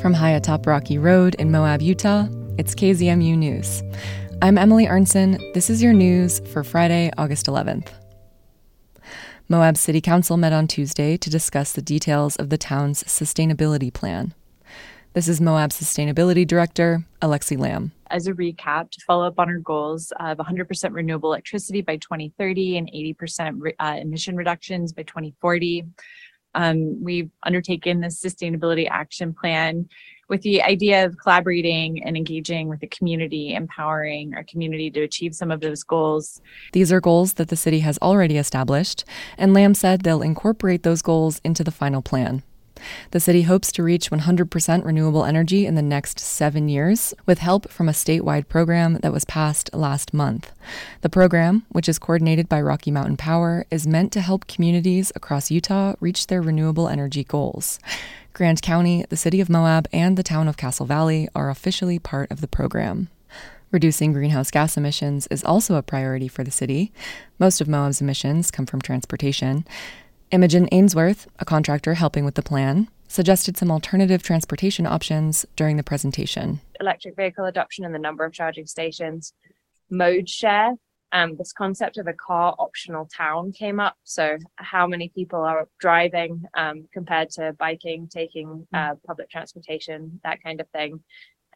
From high atop Rocky Road in Moab, Utah, it's KZMU News. I'm Emily Arnson. This is your news for Friday, August 11th. Moab City Council met on Tuesday to discuss the details of the town's sustainability plan. This is Moab Sustainability Director, Alexi Lamb. As a recap, to follow up on our goals of 100% renewable electricity by 2030 and 80% re- uh, emission reductions by 2040, um, we've undertaken this sustainability action plan with the idea of collaborating and engaging with the community, empowering our community to achieve some of those goals. These are goals that the city has already established, and Lamb said they'll incorporate those goals into the final plan. The city hopes to reach 100% renewable energy in the next seven years with help from a statewide program that was passed last month. The program, which is coordinated by Rocky Mountain Power, is meant to help communities across Utah reach their renewable energy goals. Grand County, the city of Moab, and the town of Castle Valley are officially part of the program. Reducing greenhouse gas emissions is also a priority for the city. Most of Moab's emissions come from transportation. Imogen Ainsworth, a contractor helping with the plan, suggested some alternative transportation options during the presentation. Electric vehicle adoption and the number of charging stations, mode share. Um, this concept of a car optional town came up. So, how many people are driving um, compared to biking, taking uh, public transportation, that kind of thing,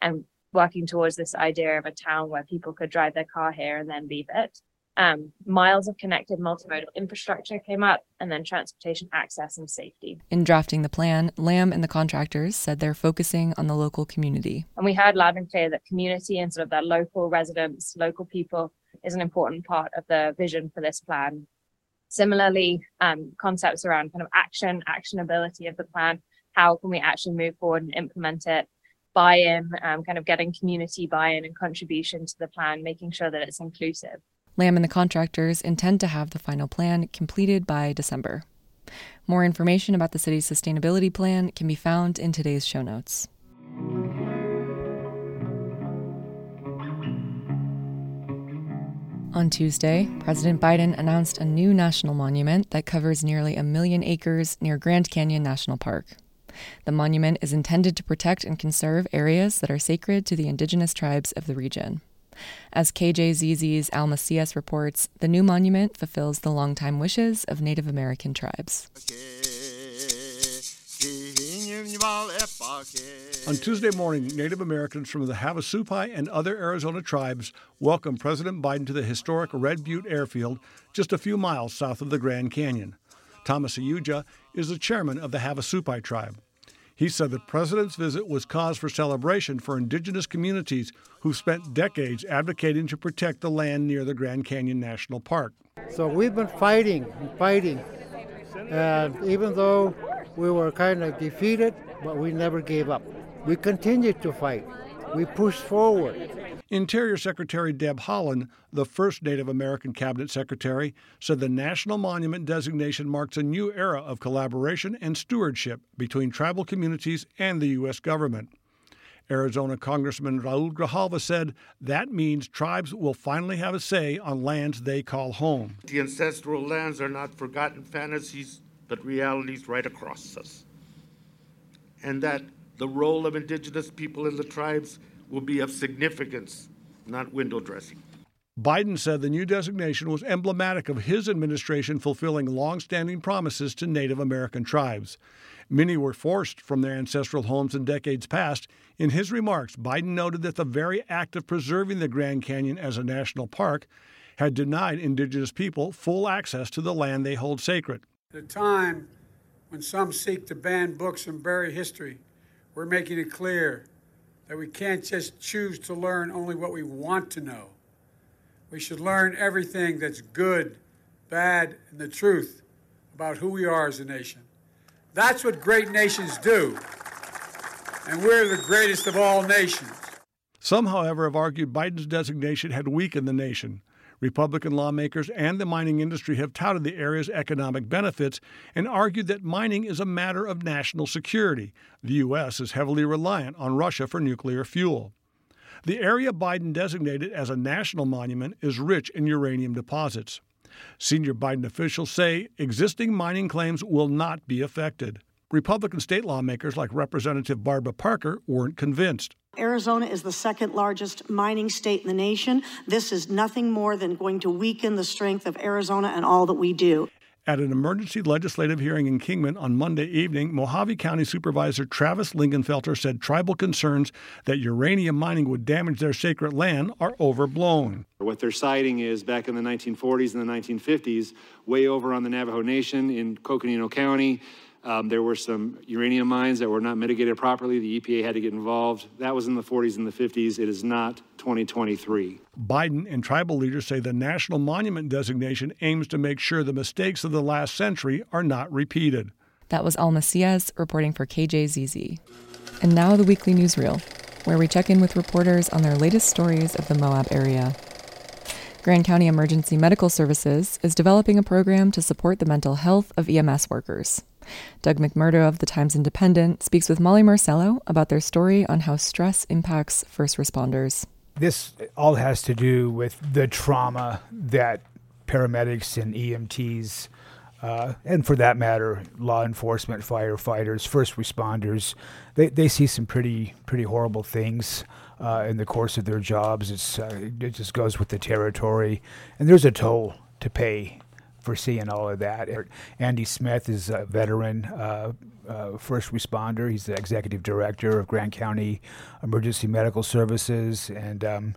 and working towards this idea of a town where people could drive their car here and then leave it um, miles of connected multimodal infrastructure came up, and then transportation access and safety. In drafting the plan, Lamb and the contractors said they're focusing on the local community. And we heard loud and clear that community and sort of their local residents, local people, is an important part of the vision for this plan. Similarly, um, concepts around kind of action, actionability of the plan. How can we actually move forward and implement it? Buy in, um, kind of getting community buy in and contribution to the plan, making sure that it's inclusive. Lamb and the contractors intend to have the final plan completed by December. More information about the city's sustainability plan can be found in today's show notes. On Tuesday, President Biden announced a new national monument that covers nearly a million acres near Grand Canyon National Park. The monument is intended to protect and conserve areas that are sacred to the indigenous tribes of the region. As KJZZ's Al Macias reports, the new monument fulfills the longtime wishes of Native American tribes. On Tuesday morning, Native Americans from the Havasupai and other Arizona tribes welcomed President Biden to the historic Red Butte Airfield just a few miles south of the Grand Canyon. Thomas Siyuja is the chairman of the Havasupai tribe. He said the president's visit was cause for celebration for indigenous communities who spent decades advocating to protect the land near the Grand Canyon National Park. So we've been fighting and fighting. And even though we were kind of defeated, but we never gave up. We continued to fight. We pushed forward. Interior Secretary Deb Haaland, the first Native American cabinet secretary, said the national monument designation marks a new era of collaboration and stewardship between tribal communities and the U.S. government. Arizona Congressman Raul Grijalva said that means tribes will finally have a say on lands they call home. The ancestral lands are not forgotten fantasies, but realities right across us. And that the role of indigenous people in the tribes will be of significance, not window dressing. Biden said the new designation was emblematic of his administration fulfilling long-standing promises to Native American tribes. Many were forced from their ancestral homes in decades past. In his remarks, Biden noted that the very act of preserving the Grand Canyon as a national park had denied indigenous people full access to the land they hold sacred. The time when some seek to ban books and bury history, we're making it clear that we can't just choose to learn only what we want to know. We should learn everything that's good, bad, and the truth about who we are as a nation. That's what great nations do. And we're the greatest of all nations. Some, however, have argued Biden's designation had weakened the nation. Republican lawmakers and the mining industry have touted the area's economic benefits and argued that mining is a matter of national security. The U.S. is heavily reliant on Russia for nuclear fuel. The area Biden designated as a national monument is rich in uranium deposits. Senior Biden officials say existing mining claims will not be affected. Republican state lawmakers like Representative Barbara Parker weren't convinced. Arizona is the second largest mining state in the nation. This is nothing more than going to weaken the strength of Arizona and all that we do. At an emergency legislative hearing in Kingman on Monday evening, Mohave County Supervisor Travis Lingenfelter said tribal concerns that uranium mining would damage their sacred land are overblown. What they're citing is back in the 1940s and the 1950s, way over on the Navajo Nation in Coconino County, um, there were some uranium mines that were not mitigated properly. The EPA had to get involved. That was in the 40s and the 50s. It is not 2023. Biden and tribal leaders say the national monument designation aims to make sure the mistakes of the last century are not repeated. That was Al Macias reporting for KJZZ. And now the weekly newsreel, where we check in with reporters on their latest stories of the Moab area. Grand County Emergency Medical Services is developing a program to support the mental health of EMS workers. Doug McMurdo of the Times Independent speaks with Molly Marcello about their story on how stress impacts first responders. This all has to do with the trauma that paramedics and EMTs, uh, and for that matter, law enforcement, firefighters, first responders, they, they see some pretty pretty horrible things uh, in the course of their jobs. It's uh, it just goes with the territory, and there's a toll to pay for seeing all of that. Andy Smith is a veteran uh, uh, first responder. He's the executive director of Grand County Emergency Medical Services, and um,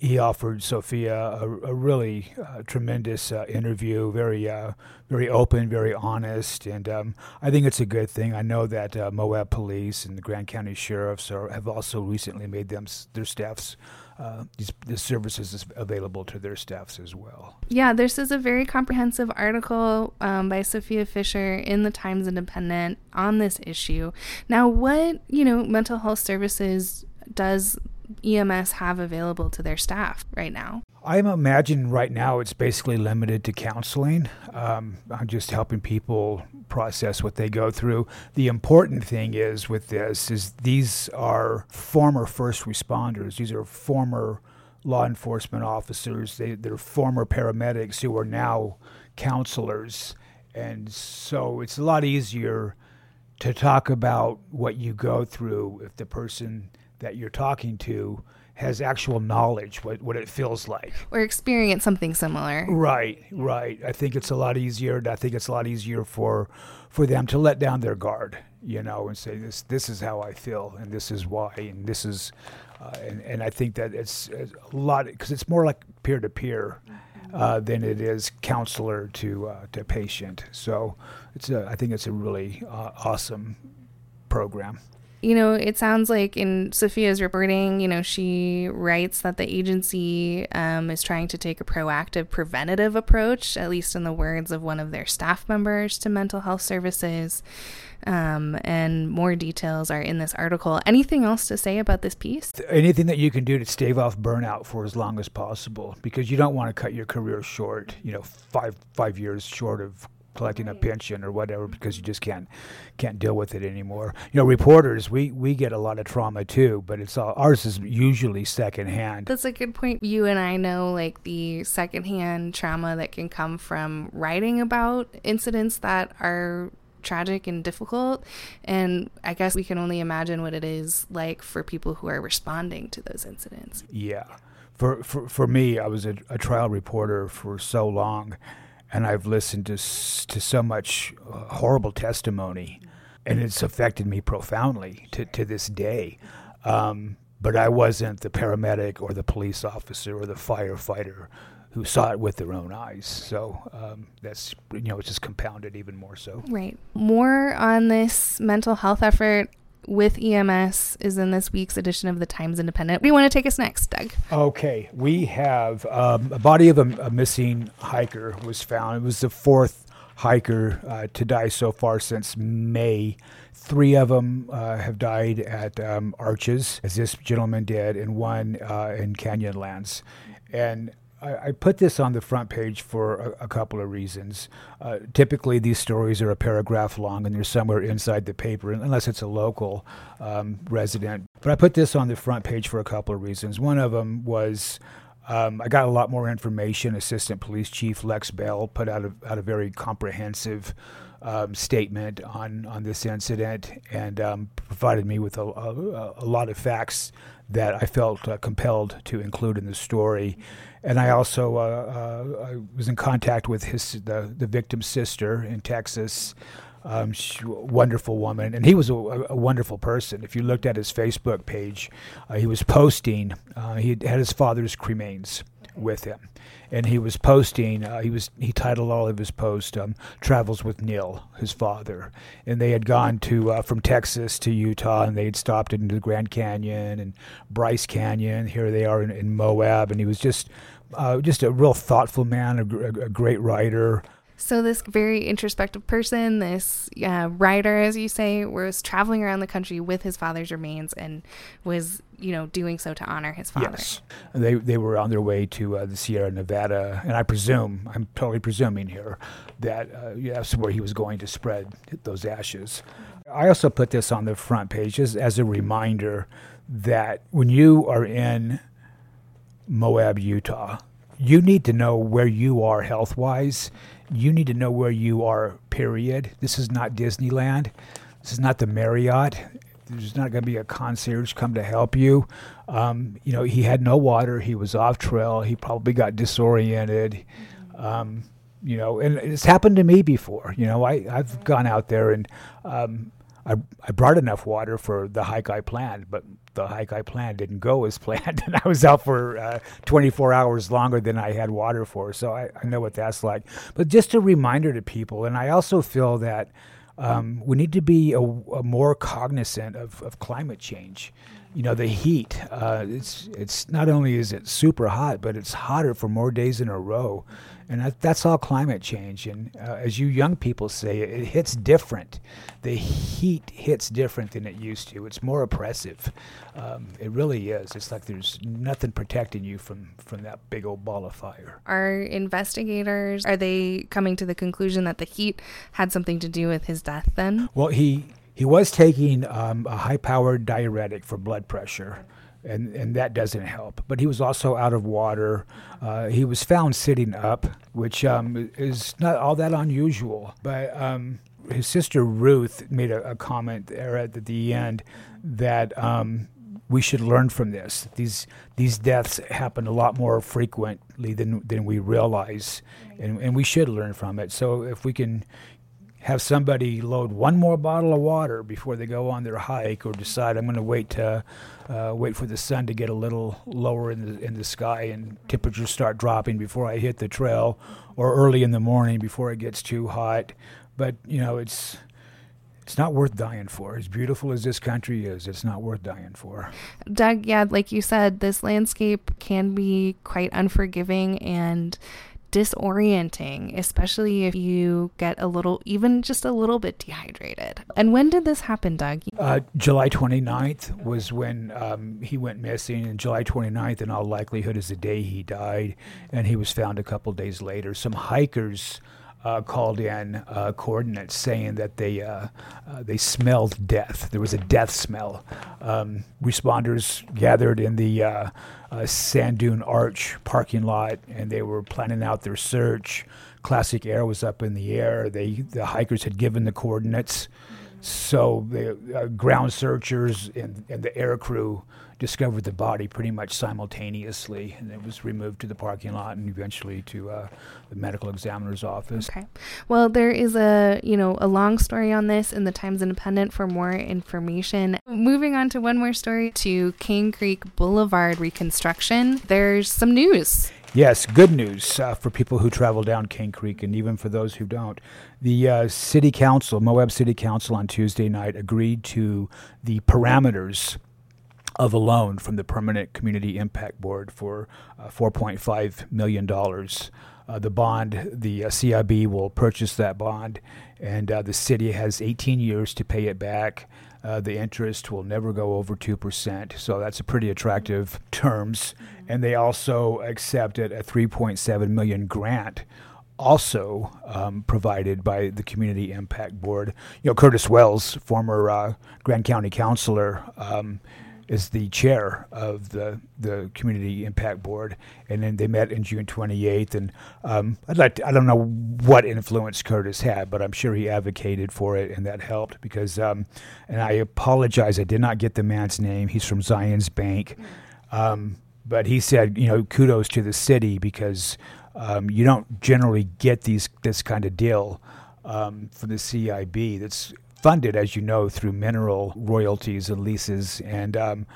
he offered Sophia a, a really uh, tremendous uh, interview, very, uh, very open, very honest, and um, I think it's a good thing. I know that uh, Moab Police and the Grand County Sheriffs are, have also recently made them their staffs uh, these, this services is available to their staffs as well. Yeah, this is a very comprehensive article um, by Sophia Fisher in the Times Independent on this issue. Now, what you know, mental health services does EMS have available to their staff right now? I imagine right now it's basically limited to counseling. Um, I'm just helping people process what they go through. The important thing is with this is these are former first responders. These are former law enforcement officers. They, they're former paramedics who are now counselors, and so it's a lot easier to talk about what you go through if the person that you're talking to has actual knowledge what, what it feels like. Or experience something similar. Right right. I think it's a lot easier i think it's a lot easier for for them to let down their guard you know and say this this is how i feel and this is why and this is uh, and, and i think that it's, it's a lot because it's more like peer to peer uh, than it is counselor to uh, to patient. So it's a, I think it's a really uh, awesome program you know, it sounds like in Sophia's reporting, you know, she writes that the agency um, is trying to take a proactive, preventative approach, at least in the words of one of their staff members, to mental health services. Um, and more details are in this article. Anything else to say about this piece? Anything that you can do to stave off burnout for as long as possible, because you don't want to cut your career short. You know, five five years short of collecting a pension or whatever because you just can't can't deal with it anymore. You know, reporters we we get a lot of trauma too, but it's all ours is usually secondhand. That's a good point. You and I know like the secondhand trauma that can come from writing about incidents that are tragic and difficult and i guess we can only imagine what it is like for people who are responding to those incidents yeah for for, for me i was a, a trial reporter for so long and I've listened to to so much uh, horrible testimony, and it's affected me profoundly to to this day. Um, but I wasn't the paramedic or the police officer or the firefighter who saw it with their own eyes. So um, that's you know it's just compounded even more so. Right. More on this mental health effort with EMS is in this week's edition of the Times Independent. You want to take us next, Doug? Okay, we have um, a body of a, a, missing hiker was found. It was the fourth hiker uh, to die so far since May. Three of them uh, have died at um, Arches, as this gentleman did, and one uh, in Canyonlands. And I, I, put this on the front page for a, a couple of reasons. Uh, typically, these stories are a paragraph long and they're somewhere inside the paper, unless it's a local um, resident. But I put this on the front page for a couple of reasons. One of them was Um, I got a lot more information. Assistant Police Chief Lex Bell put out a, out a very comprehensive um, statement on, on this incident and um, provided me with a, a, a, lot of facts that I felt uh, compelled to include in the story. And I also uh, uh, I was in contact with his the, the victim's sister in Texas. Um, she, wonderful woman, and he was a, a, wonderful person. If you looked at his Facebook page, uh, he was posting. Uh, he had his father's cremains with him, and he was posting. Uh, he was he titled all of his posts um, "Travels with Neil," his father, and they had gone to uh, from Texas to Utah, and they had stopped into the Grand Canyon and Bryce Canyon. Here they are in, in Moab, and he was just uh, just a real thoughtful man, a, a, a great writer. So, this very introspective person, this uh, writer, as you say, was traveling around the country with his father's remains and was, you know, doing so to honor his father. Yes. They, they were on their way to uh, the Sierra Nevada, and I presume, I'm totally presuming here, that uh, that's where he was going to spread those ashes. I also put this on the front page as, as a reminder that when you are in Moab, Utah, you need to know where you are health wise you need to know where you are, period. This is not Disneyland. This is not the Marriott. There's not going to be a concierge come to help you. Um, you know, he had no water. He was off trail. He probably got disoriented. Um, you know, and it's happened to me before. You know, I, I've gone out there and um, I, I brought enough water for the hike I planned, but the hike I planned didn't go as planned, and I was out for uh, 24 hours longer than I had water for. So I, I, know what that's like. But just a reminder to people, and I also feel that um, we need to be a, a more cognizant of, of, climate change. You know, the heat. Uh, it's it's not only is it super hot, but it's hotter for more days in a row and that, that's all climate change. And uh, as you young people say, it, it, hits different. The heat hits different than it used to. It's more oppressive. Um, it really is. It's like there's nothing protecting you from from that big old ball of fire. Are investigators are they coming to the conclusion that the heat had something to do with his death? Then, well, he he was taking um, a high-powered diuretic for blood pressure and and that doesn't help. But he was also out of water. Uh, he was found sitting up, which um, is not all that unusual. But um, his sister Ruth made a, a, comment there at the end that um, we should learn from this. These these deaths happen a lot more frequently than than we realize, and, and we should learn from it. So if we can have somebody load one more bottle of water before they go on their hike, or decide I'm going to wait to uh, wait for the sun to get a little lower in the in the sky and temperatures start dropping before I hit the trail, or early in the morning before it gets too hot. But you know, it's it's not worth dying for. As beautiful as this country is, it's not worth dying for. Doug, yeah, like you said, this landscape can be quite unforgiving and disorienting, especially if you get a little, even just a little bit dehydrated. And when did this happen, Doug? Uh, July 29th was when um, he went missing, and July 29th, in all likelihood, is the day he died, and he was found a couple days later. Some hikers uh, called in uh, coordinates saying that they uh, uh, they smelled death. There was a death smell. Um, responders gathered in the uh, uh, Sand Dune Arch parking lot, and they were planning out their search. Classic Air was up in the air. They the hikers had given the coordinates, so the ground searchers and, and the air crew discovered the body pretty much simultaneously, and it was removed to the parking lot and eventually to uh, the medical examiner's office. Okay. Well, there is a you know a long story on this in the Times Independent for more information. Moving on to one more story to Kane Creek Boulevard reconstruction. There's some news. Yes, good news uh, for people who travel down Kane Creek and even for those who don't. The uh, city council, Moab City Council, on Tuesday night agreed to the parameters of a loan from the Permanent Community Impact Board for uh, $4.5 million. Uh, the bond, the uh, CIB will purchase that bond, and uh, the city has 18 years to pay it back. Uh, the interest will never go over 2%, so that's a pretty attractive terms. And they also accepted a 3.7 million grant also um, provided by the Community Impact Board. You know, Curtis Wells, former uh, Grand County councilor, um, is the chair of the the community impact board, and then they met in June 28th. And um, I'd like to, I don't know what influence Curtis had, but I'm sure he advocated for it, and that helped because. Um, and I apologize, I did not get the man's name. He's from Zions Bank, um, but he said, you know, kudos to the city because um, you don't generally get these this kind of deal um, from the CIB. That's funded, as you know, through mineral royalties and leases, and um,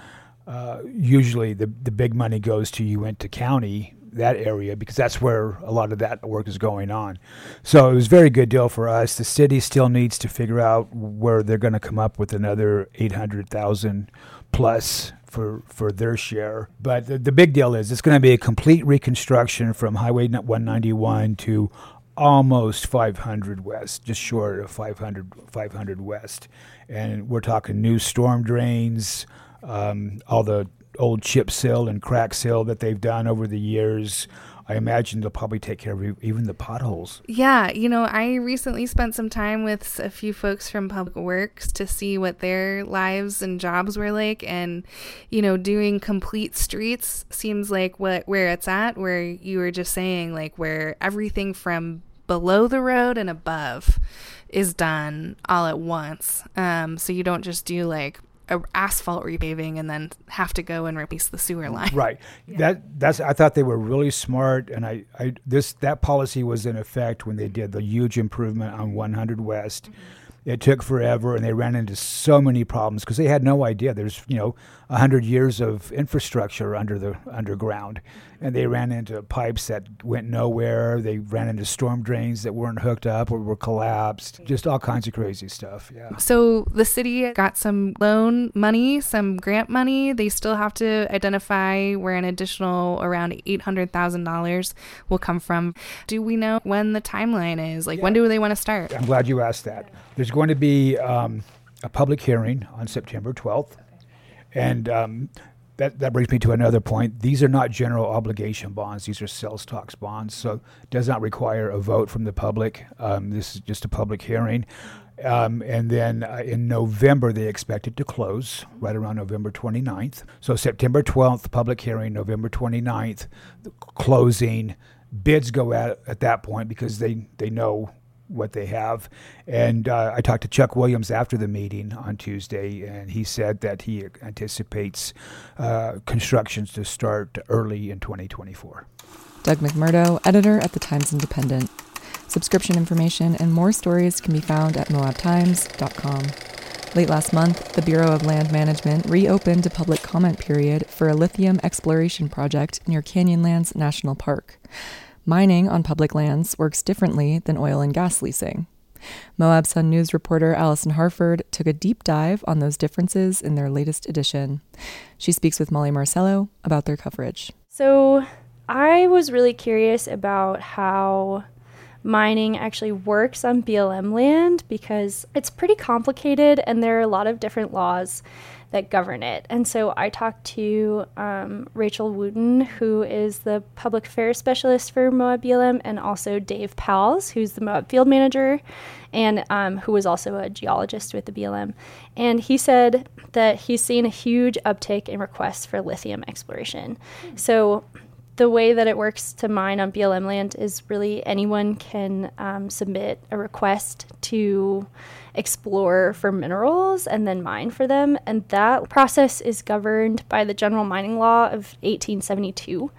uh, usually the the big money goes to Uintah County, that area, because that's where a lot of that work is going on. So it was a very good deal for us. The city still needs to figure out where they're going to come up with another eight hundred thousand plus for for their share. But the, the big deal is it's going to be a complete reconstruction from Highway 191 to almost 500 west, just short of 500, 500 west. And we're talking new storm drains, um, all the old chip seal and crack seal that they've done over the years. I imagine they'll probably take care of even the potholes. Yeah, you know, I recently spent some time with a few folks from Public Works to see what their lives and jobs were like, and you know, doing complete streets seems like what where it's at. Where you were just saying, like where everything from below the road and above is done all at once. Um, so you don't just do like asphalt repaving and then have to go and replace the sewer line. Right. Yeah. That that's I thought they were really smart and I, I this that policy was in effect when they did the huge improvement on 100 West. Mm-hmm. It took forever and they ran into so many problems because they had no idea there's, you know, 100 years of infrastructure under the underground and they ran into pipes that went nowhere. They ran into storm drains that weren't hooked up or were collapsed. Just all kinds of crazy stuff. Yeah. So the city got some loan money, some grant money. They still have to identify where an additional around eight hundred thousand dollars will come from. Do we know when the timeline is? Like, yeah. when do they want to start? I'm glad you asked that. There's going to be um, a public hearing on September 12th. And um, that, that brings me to another point. These are not general obligation bonds. These are sales tax bonds, so it does not require a vote from the public. Um, this is just a public hearing. Um, and then uh, in November, they expect it to close right around November 29th. So September 12th, public hearing, November 29th, closing. Bids go out at that point because they, they know what they have. And uh, I talked to Chuck Williams after the meeting on Tuesday, and he said that he anticipates uh, constructions to start early in 2024. Doug McMurdo, editor at the Times Independent. Subscription information and more stories can be found at moabtimes.com. Late last month, the Bureau of Land Management reopened a public comment period for a lithium exploration project near Canyonlands National Park. Mining on public lands works differently than oil and gas leasing. Moab Sun News reporter Alison Harford took a deep dive on those differences in their latest edition. She speaks with Molly Marcello about their coverage. So, I was really curious about how mining actually works on BLM land because it's pretty complicated and there are a lot of different laws that govern it. And so I talked to um, Rachel Wooten, who is the public affairs specialist for Moab BLM, and also Dave Pals, who's the Moab field manager, and um, who was also a geologist with the BLM. And he said that he's seen a huge uptick in requests for lithium exploration. So the way that it works to mine on BLM land is really anyone can um, submit a request to explore for minerals and then mine for them. And that process is governed by the General Mining Law of 1872,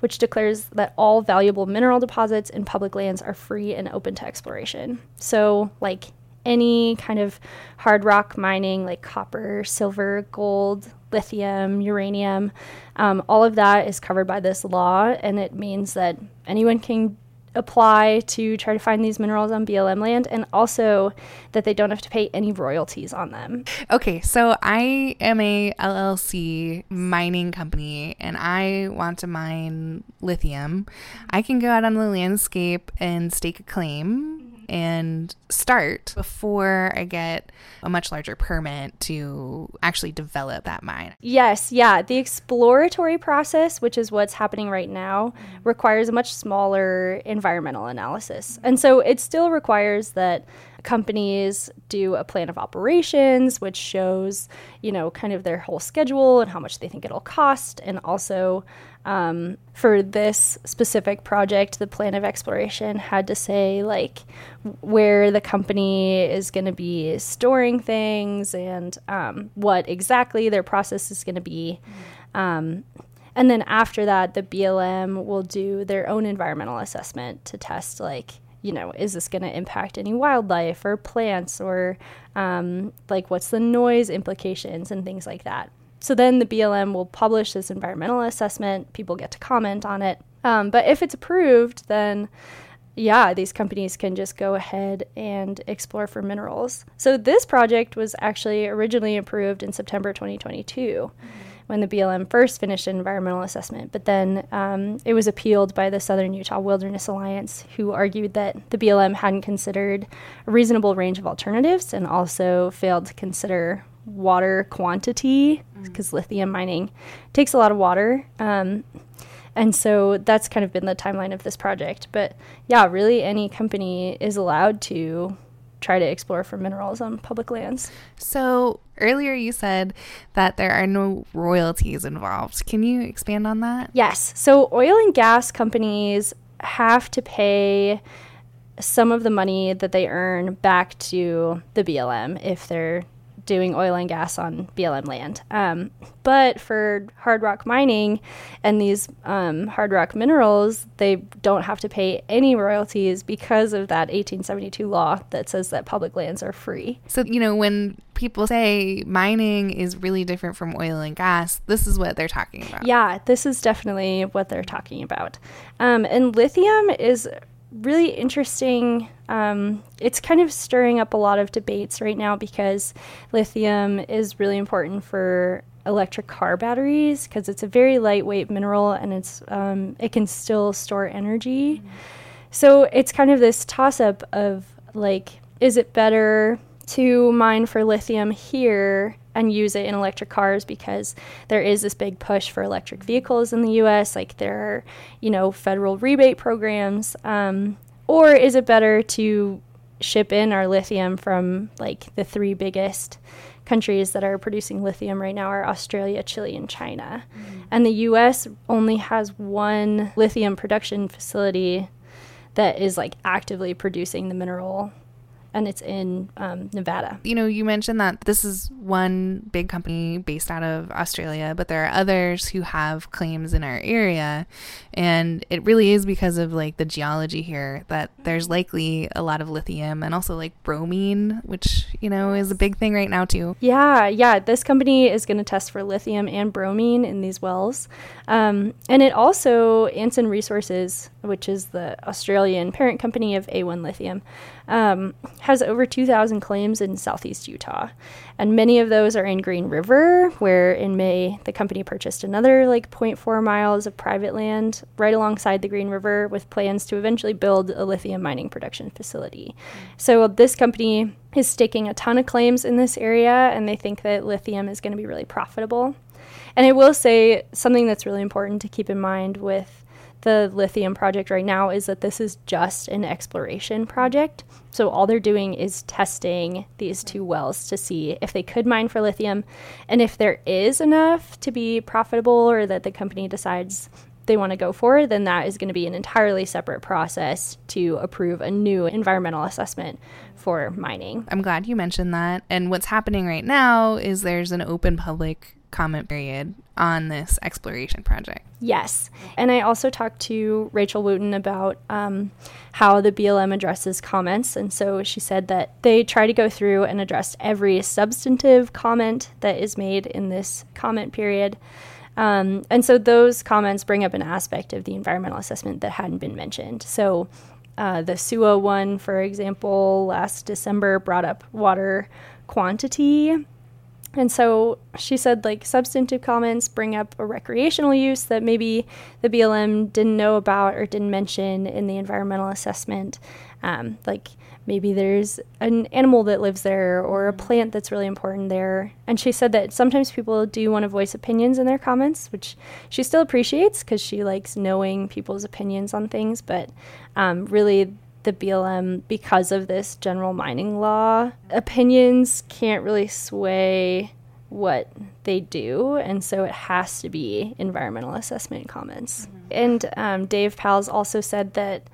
which declares that all valuable mineral deposits in public lands are free and open to exploration. So, like any kind of hard rock mining, like copper, silver, gold, lithium, uranium, um, all of that is covered by this law, and it means that anyone can apply to try to find these minerals on BLM land and also that they don't have to pay any royalties on them. Okay, so I am a LLC mining company and I want to mine lithium. I can go out on the landscape and stake a claim and start before I get a much larger permit to actually develop that mine. Yes, yeah. The exploratory process, which is what's happening right now, requires a much smaller environmental analysis. And so it still requires that companies do a plan of operations, which shows, you know, kind of their whole schedule and how much they think it'll cost. And also, um, for this specific project, the plan of exploration had to say, like, where the company is going to be storing things and um, what exactly their process is going to be. Um, and then after that, the BLM will do their own environmental assessment to test, like, you know, is this going to impact any wildlife or plants or um, like what's the noise implications and things like that. So then the BLM will publish this environmental assessment. People get to comment on it. Um, but if it's approved, then yeah, these companies can just go ahead and explore for minerals. So this project was actually originally approved in September 2022. Mm-hmm when the BLM first finished an environmental assessment, but then um, it was appealed by the Southern Utah Wilderness Alliance, who argued that the BLM hadn't considered a reasonable range of alternatives and also failed to consider water quantity because mm. lithium mining takes a lot of water. Um, and so that's kind of been the timeline of this project. But yeah, really, any company is allowed to try to explore for minerals on public lands. So earlier you said that there are no royalties involved. Can you expand on that? Yes. So oil and gas companies have to pay some of the money that they earn back to the BLM if they're doing oil and gas on BLM land. Um, but for hard rock mining and these um, hard rock minerals, they don't have to pay any royalties because of that 1872 law that says that public lands are free. So, you know, when people say mining is really different from oil and gas, this is what they're talking about. Yeah, this is definitely what they're talking about. Um, and lithium is really interesting. Um, it's kind of stirring up a lot of debates right now because lithium is really important for electric car batteries because it's a very lightweight mineral and it's um, it can still store energy. Mm-hmm. So it's kind of this toss up of like, is it better to mine for lithium here and use it in electric cars because there is this big push for electric vehicles in the US. Like there are, you know, federal rebate programs. Um, or is it better to ship in our lithium from like the three biggest countries that are producing lithium right now are Australia, Chile, and China. Mm-hmm. And the US only has one lithium production facility that is like actively producing the mineral and it's in um, Nevada. You know, you mentioned that this is one big company based out of Australia, but there are others who have claims in our area. And it really is because of like the geology here that there's likely a lot of lithium and also like bromine, which, you know, is a big thing right now too. Yeah, yeah. This company is going to test for lithium and bromine in these wells. Um, and it also, Anson Resources, which is the Australian parent company of A1 Lithium, um, has over 2,000 claims in southeast Utah. And many of those are in Green River, where in May the company purchased another like 0.4 miles of private land right alongside the Green River with plans to eventually build a lithium mining production facility. So this company is staking a ton of claims in this area, and they think that lithium is going to be really profitable. And I will say something that's really important to keep in mind with the lithium project right now is that this is just an exploration project. So all they're doing is testing these two wells to see if they could mine for lithium and if there is enough to be profitable or that the company decides they want to go for, then that is going to be an entirely separate process to approve a new environmental assessment for mining. I'm glad you mentioned that. And what's happening right now is there's an open public comment period on this exploration project. Yes. And I also talked to Rachel Wooten about um, how the BLM addresses comments. And so she said that they try to go through and address every substantive comment that is made in this comment period. Um, and so those comments bring up an aspect of the environmental assessment that hadn't been mentioned. So uh, the SUA one, for example, last December brought up water quantity and so she said, like, substantive comments bring up a recreational use that maybe the BLM didn't know about or didn't mention in the environmental assessment. Um, like, maybe there's an animal that lives there or a plant that's really important there. And she said that sometimes people do want to voice opinions in their comments, which she still appreciates because she likes knowing people's opinions on things. But um, really, the BLM because of this general mining law. Opinions can't really sway what they do, and so it has to be environmental assessment comments. Mm-hmm. And um, Dave Pals also said that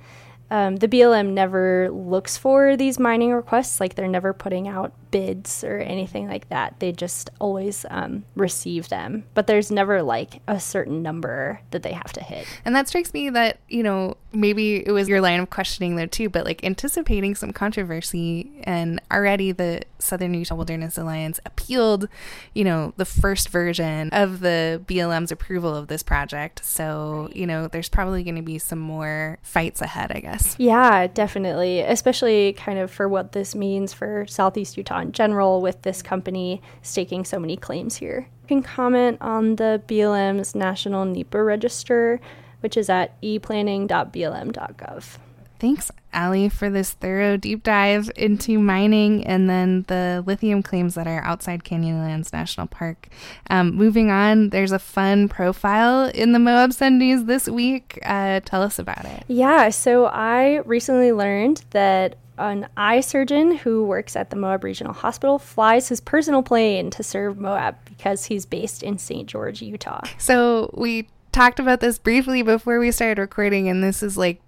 um, the BLM never looks for these mining requests, like they're never putting out bids or anything like that. They just always um, receive them, but there's never like a certain number that they have to hit. And that strikes me that, you know, maybe it was your line of questioning there too, but like anticipating some controversy. And already the Southern Utah Wilderness Alliance appealed, you know, the first version of the BLM's approval of this project. So, you know, there's probably going to be some more fights ahead, I guess. Yeah, definitely. Especially kind of for what this means for Southeast Utah in general with this company staking so many claims here. You can comment on the BLM's National NEPA Register, which is at eplanning.blm.gov. Thanks, Ali, for this thorough deep dive into mining and then the lithium claims that are outside Canyonlands National Park. Um, moving on, there's a fun profile in the Moab Sun News this week. Uh, tell us about it. Yeah, so I recently learned that an eye surgeon who works at the Moab Regional Hospital flies his personal plane to serve Moab because he's based in St. George, Utah. So we talked about this briefly before we started recording, and this is like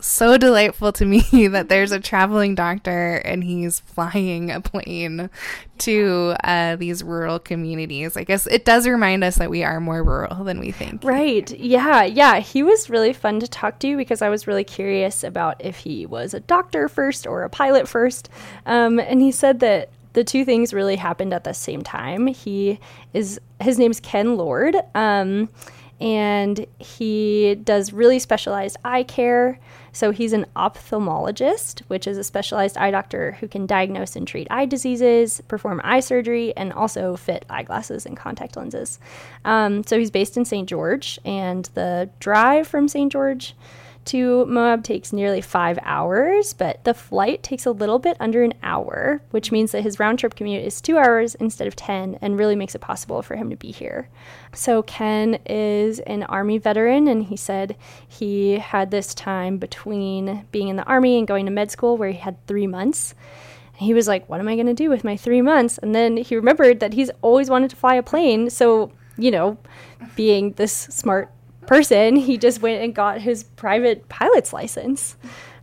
so delightful to me that there's a traveling doctor and he's flying a plane to uh, these rural communities. I guess it does remind us that we are more rural than we think. Right. Yeah. Yeah. He was really fun to talk to because I was really curious about if he was a doctor first or a pilot first. Um, and he said that the two things really happened at the same time. He is, his name's Ken Lord. Um, and he does really specialized eye care. So he's an ophthalmologist, which is a specialized eye doctor who can diagnose and treat eye diseases, perform eye surgery, and also fit eyeglasses and contact lenses. Um, so he's based in St. George, and the drive from St. George to Moab takes nearly five hours, but the flight takes a little bit under an hour, which means that his round trip commute is two hours instead of 10 and really makes it possible for him to be here. So, Ken is an Army veteran, and he said he had this time between being in the Army and going to med school where he had three months. he was like, What am I going to do with my three months? And then he remembered that he's always wanted to fly a plane. So, you know, being this smart person, he just went and got his private pilot's license.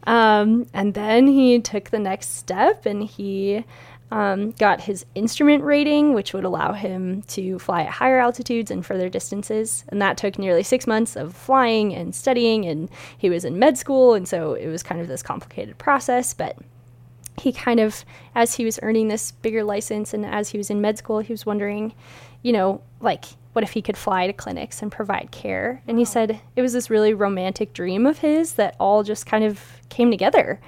Um, and then he took the next step and he um, got his instrument rating, which would allow him to fly at higher altitudes and further distances. And that took nearly six months of flying and studying. And he was in med school. And so it was kind of this complicated process. But he kind of, as he was earning this bigger license and as he was in med school, he was wondering, you know, like, what if he could fly to clinics and provide care? And he said it was this really romantic dream of his that all just kind of came together.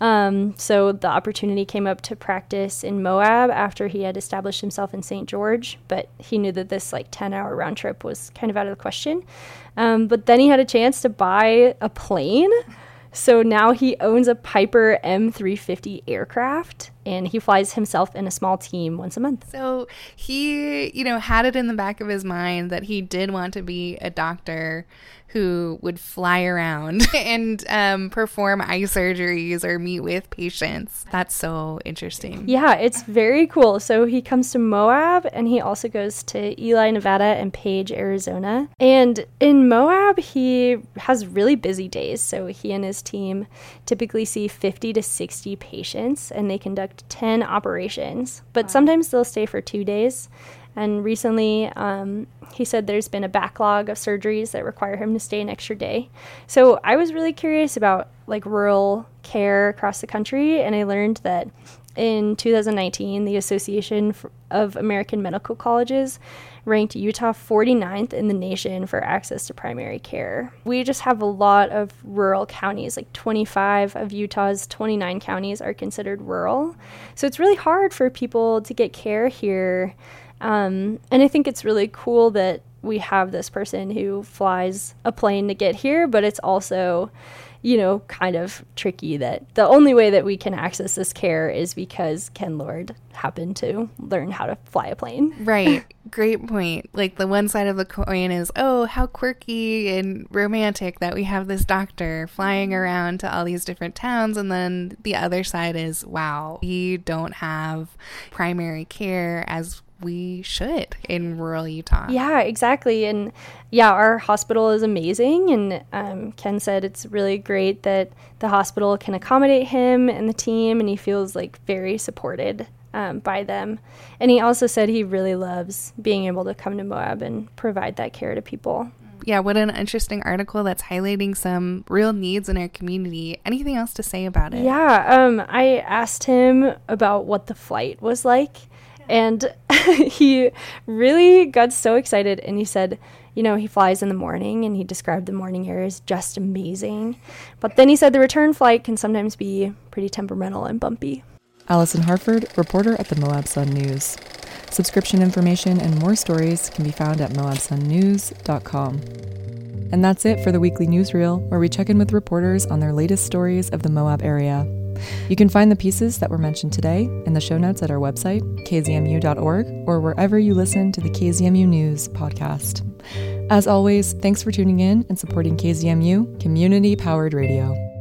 Um, so the opportunity came up to practice in Moab after he had established himself in St. George, but he knew that this like 10 hour round trip was kind of out of the question. Um, but then he had a chance to buy a plane so now he owns a Piper M350 aircraft and he flies himself in a small team once a month. So he, you know, had it in the back of his mind that he did want to be a doctor who would fly around and um, perform eye surgeries or meet with patients. That's so interesting. Yeah, it's very cool. So he comes to Moab and he also goes to Ely, Nevada and Page, Arizona. And in Moab, he has really busy days. So he and his team typically see 50 to 60 patients and they conduct 10 operations, but wow. sometimes they'll stay for two days. And recently, um, he said there's been a backlog of surgeries that require him to stay an extra day. So I was really curious about like rural care across the country, and I learned that in 2019, the Association of American Medical Colleges ranked Utah 49th in the nation for access to primary care. We just have a lot of rural counties, like 25 of Utah's 29 counties are considered rural. So it's really hard for people to get care here um, and I think it's really cool that we have this person who flies a plane to get here, but it's also, you know, kind of tricky that the only way that we can access this care is because Ken Lord happened to learn how to fly a plane. Right. great point. Like the one side of the coin is, oh, how quirky and romantic that we have this doctor flying mm-hmm. around to all these different towns. And then the other side is, wow, we don't have primary care as we should in rural Utah. Yeah, exactly. And yeah, our hospital is amazing. And um, Ken said it's really great that the hospital can accommodate him and the team, and he feels like very supported um, by them. And he also said he really loves being able to come to Moab and provide that care to people. Yeah, what an interesting article that's highlighting some real needs in our community. Anything else to say about it? Yeah, um, I asked him about what the flight was like, and he really got so excited. And he said, you know, he flies in the morning and he described the morning air as just amazing. But then he said the return flight can sometimes be pretty temperamental and bumpy. Alison Harford, reporter at the Moab Sun News. Subscription information and more stories can be found at moabsunnews.com. And that's it for the weekly newsreel, where we check in with reporters on their latest stories of the Moab area. You can find the pieces that were mentioned today in the show notes at our website, kzmu.org, or wherever you listen to the KZMU News podcast. As always, thanks for tuning in and supporting KZMU, community powered radio.